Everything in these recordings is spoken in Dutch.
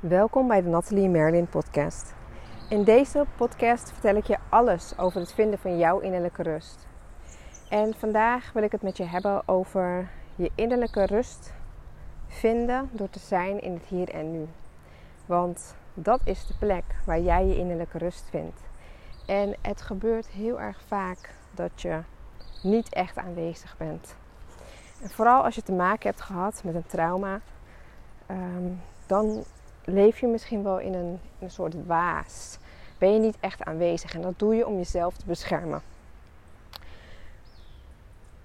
Welkom bij de Nathalie Merlin podcast. In deze podcast vertel ik je alles over het vinden van jouw innerlijke rust. En vandaag wil ik het met je hebben over je innerlijke rust vinden door te zijn in het hier en nu. Want dat is de plek waar jij je innerlijke rust vindt. En het gebeurt heel erg vaak dat je niet echt aanwezig bent. En vooral als je te maken hebt gehad met een trauma, ehm, dan leef je misschien wel in een, een soort waas. Ben je niet echt aanwezig en dat doe je om jezelf te beschermen.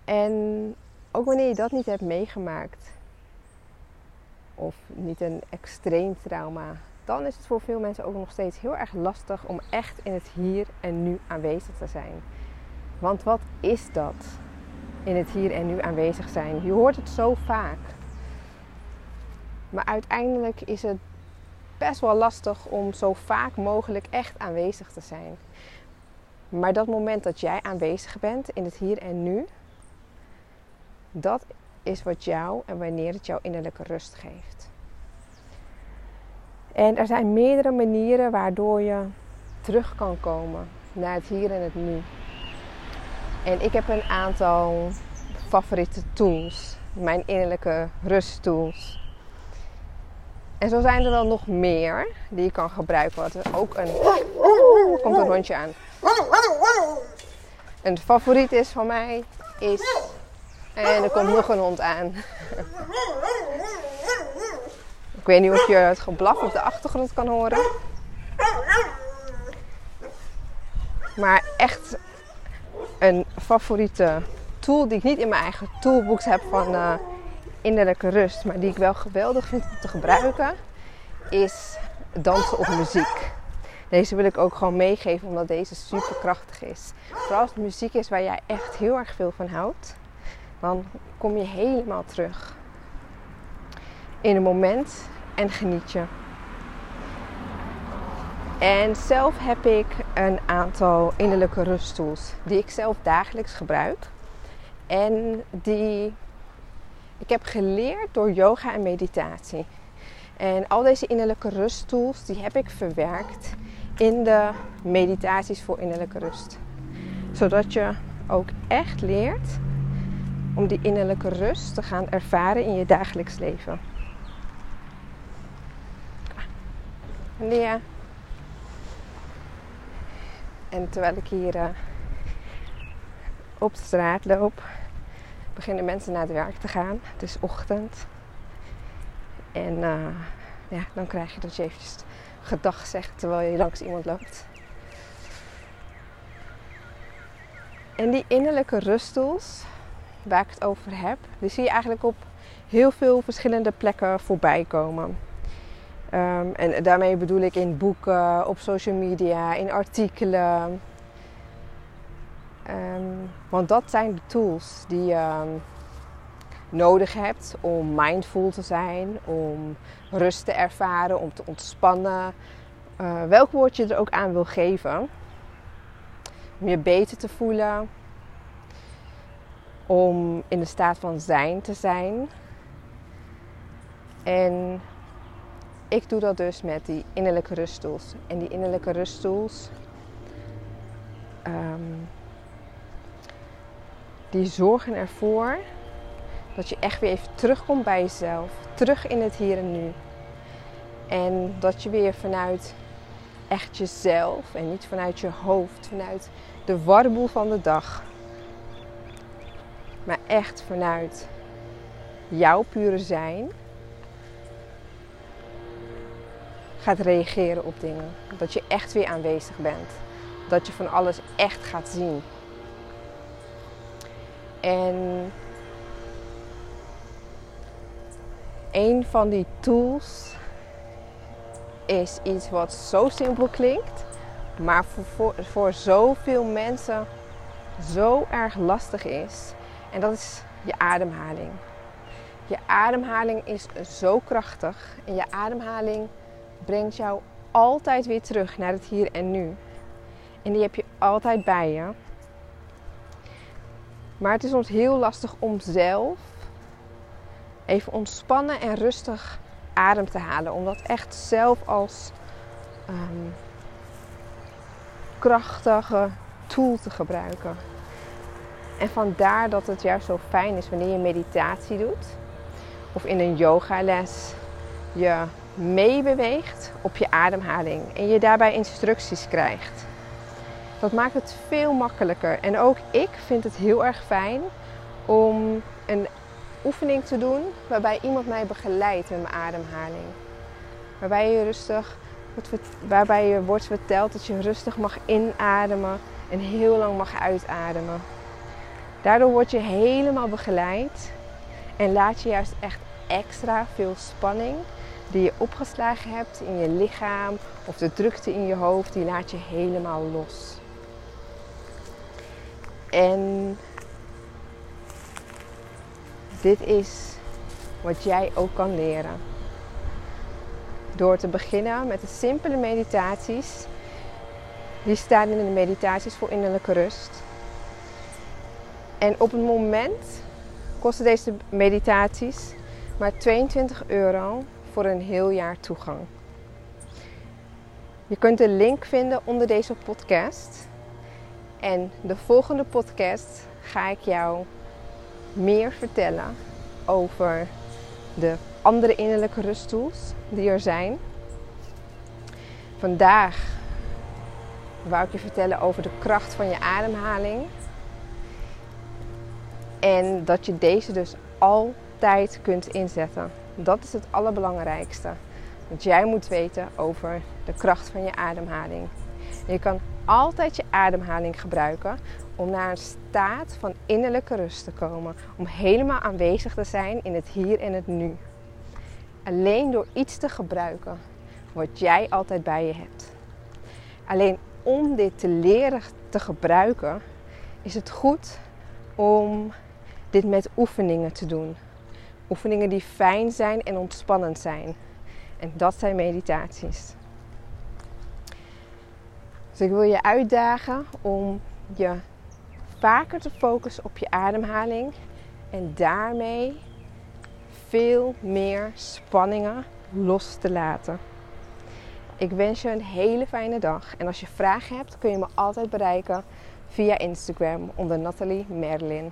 En ook wanneer je dat niet hebt meegemaakt, of niet een extreem trauma, dan is het voor veel mensen ook nog steeds heel erg lastig om echt in het hier en nu aanwezig te zijn. Want wat is dat? In het hier en nu aanwezig zijn. Je hoort het zo vaak. Maar uiteindelijk is het best wel lastig om zo vaak mogelijk echt aanwezig te zijn. Maar dat moment dat jij aanwezig bent in het hier en nu, dat is wat jou en wanneer het jouw innerlijke rust geeft. En er zijn meerdere manieren waardoor je terug kan komen naar het hier en het nu. En ik heb een aantal favoriete tools, mijn innerlijke rusttools. En zo zijn er wel nog meer die je kan gebruiken. Wat ook een. Komt een hondje aan. Een favoriet is van mij is. En er komt nog een hond aan. Ik weet niet of je het geblaf op de achtergrond kan horen. Maar echt een favoriete tool die ik niet in mijn eigen toolbox heb van uh, innerlijke rust, maar die ik wel geweldig vind om te gebruiken, is dansen op muziek. Deze wil ik ook gewoon meegeven omdat deze super krachtig is. Vooral als het muziek is waar jij echt heel erg veel van houdt, dan kom je helemaal terug in een moment en geniet je. En zelf heb ik een aantal innerlijke rusttools die ik zelf dagelijks gebruik. En die ik heb geleerd door yoga en meditatie. En al deze innerlijke rusttools die heb ik verwerkt in de meditaties voor innerlijke rust. Zodat je ook echt leert om die innerlijke rust te gaan ervaren in je dagelijks leven. Lia. En terwijl ik hier uh, op straat loop, beginnen mensen naar het werk te gaan. Het is ochtend. En uh, ja, dan krijg je dat je eventjes gedag zegt terwijl je langs iemand loopt. En die innerlijke rustels waar ik het over heb, die zie je eigenlijk op heel veel verschillende plekken voorbij komen. Um, en daarmee bedoel ik in boeken, op social media, in artikelen. Um, want dat zijn de tools die je um, nodig hebt om mindful te zijn, om rust te ervaren, om te ontspannen. Uh, welk woord je er ook aan wil geven. Om je beter te voelen. Om in de staat van zijn te zijn. En ik doe dat dus met die innerlijke ruststoels. En die innerlijke ruststoels. Um, die zorgen ervoor dat je echt weer even terugkomt bij jezelf. Terug in het hier en nu. En dat je weer vanuit echt jezelf en niet vanuit je hoofd, vanuit de warboel van de dag. Maar echt vanuit jouw pure zijn gaat reageren op dingen. Dat je echt weer aanwezig bent. Dat je van alles echt gaat zien. En een van die tools is iets wat zo simpel klinkt, maar voor, voor, voor zoveel mensen zo erg lastig is. En dat is je ademhaling. Je ademhaling is zo krachtig en je ademhaling brengt jou altijd weer terug naar het hier en nu. En die heb je altijd bij je. Maar het is ons heel lastig om zelf even ontspannen en rustig adem te halen. Om dat echt zelf als ehm, krachtige tool te gebruiken. En vandaar dat het juist zo fijn is wanneer je meditatie doet of in een yogales je meebeweegt op je ademhaling en je daarbij instructies krijgt. Dat maakt het veel makkelijker. En ook ik vind het heel erg fijn om een oefening te doen waarbij iemand mij begeleidt met mijn ademhaling. Waarbij je rustig, waarbij je wordt verteld dat je rustig mag inademen en heel lang mag uitademen. Daardoor word je helemaal begeleid en laat je juist echt extra veel spanning die je opgeslagen hebt in je lichaam of de drukte in je hoofd, die laat je helemaal los. En dit is wat jij ook kan leren. Door te beginnen met de simpele meditaties. Die staan in de meditaties voor innerlijke rust. En op het moment kosten deze meditaties maar 22 euro voor een heel jaar toegang. Je kunt de link vinden onder deze podcast. En de volgende podcast ga ik jou meer vertellen over de andere innerlijke rusttools die er zijn. Vandaag wou ik je vertellen over de kracht van je ademhaling. En dat je deze dus altijd kunt inzetten. Dat is het allerbelangrijkste. Want jij moet weten over de kracht van je ademhaling. je kan altijd je ademhaling gebruiken om naar een staat van innerlijke rust te komen. Om helemaal aanwezig te zijn in het hier en het nu. Alleen door iets te gebruiken wat jij altijd bij je hebt. Alleen om dit te leren te gebruiken is het goed om dit met oefeningen te doen. Oefeningen die fijn zijn en ontspannend zijn. En dat zijn meditaties. Dus ik wil je uitdagen om je vaker te focussen op je ademhaling en daarmee veel meer spanningen los te laten. Ik wens je een hele fijne dag en als je vragen hebt kun je me altijd bereiken via Instagram onder Nathalie Merlin.